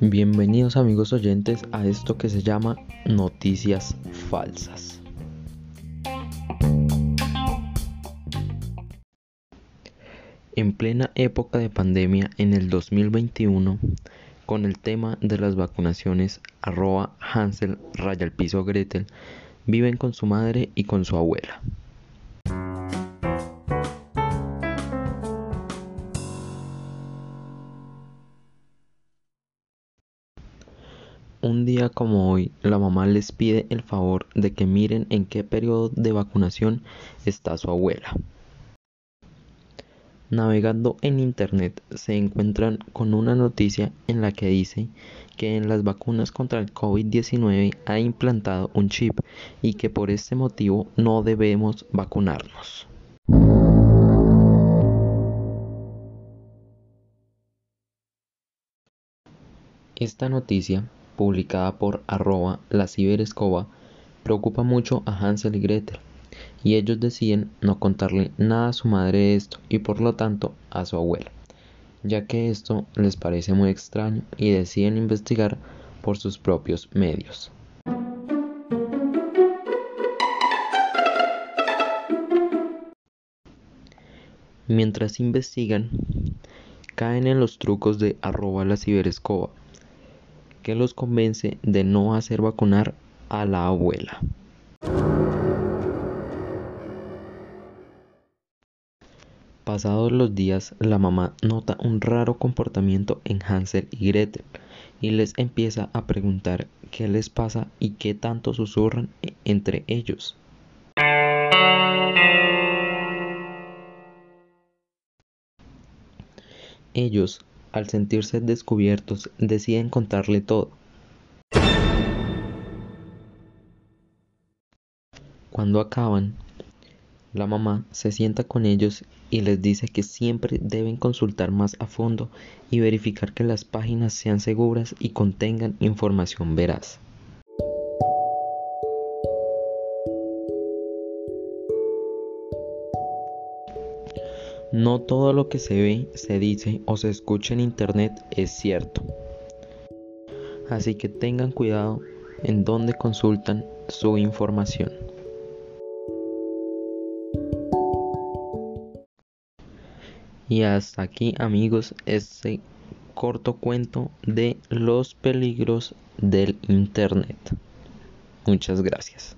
Bienvenidos amigos oyentes a esto que se llama Noticias Falsas. En plena época de pandemia en el 2021, con el tema de las vacunaciones, arroba Hansel raya el piso Gretel, viven con su madre y con su abuela. Un día como hoy, la mamá les pide el favor de que miren en qué periodo de vacunación está su abuela. Navegando en internet se encuentran con una noticia en la que dice que en las vacunas contra el COVID-19 ha implantado un chip y que por este motivo no debemos vacunarnos. Esta noticia publicada por arroba la ciberescoba, preocupa mucho a Hansel y Gretel, y ellos deciden no contarle nada a su madre de esto y por lo tanto a su abuela, ya que esto les parece muy extraño y deciden investigar por sus propios medios. Mientras investigan, caen en los trucos de arroba la ciberescoba, que los convence de no hacer vacunar a la abuela. Pasados los días, la mamá nota un raro comportamiento en Hansel y Gretel y les empieza a preguntar qué les pasa y qué tanto susurran entre ellos. Ellos al sentirse descubiertos, deciden contarle todo. Cuando acaban, la mamá se sienta con ellos y les dice que siempre deben consultar más a fondo y verificar que las páginas sean seguras y contengan información veraz. No todo lo que se ve, se dice o se escucha en Internet es cierto. Así que tengan cuidado en dónde consultan su información. Y hasta aquí amigos este corto cuento de los peligros del Internet. Muchas gracias.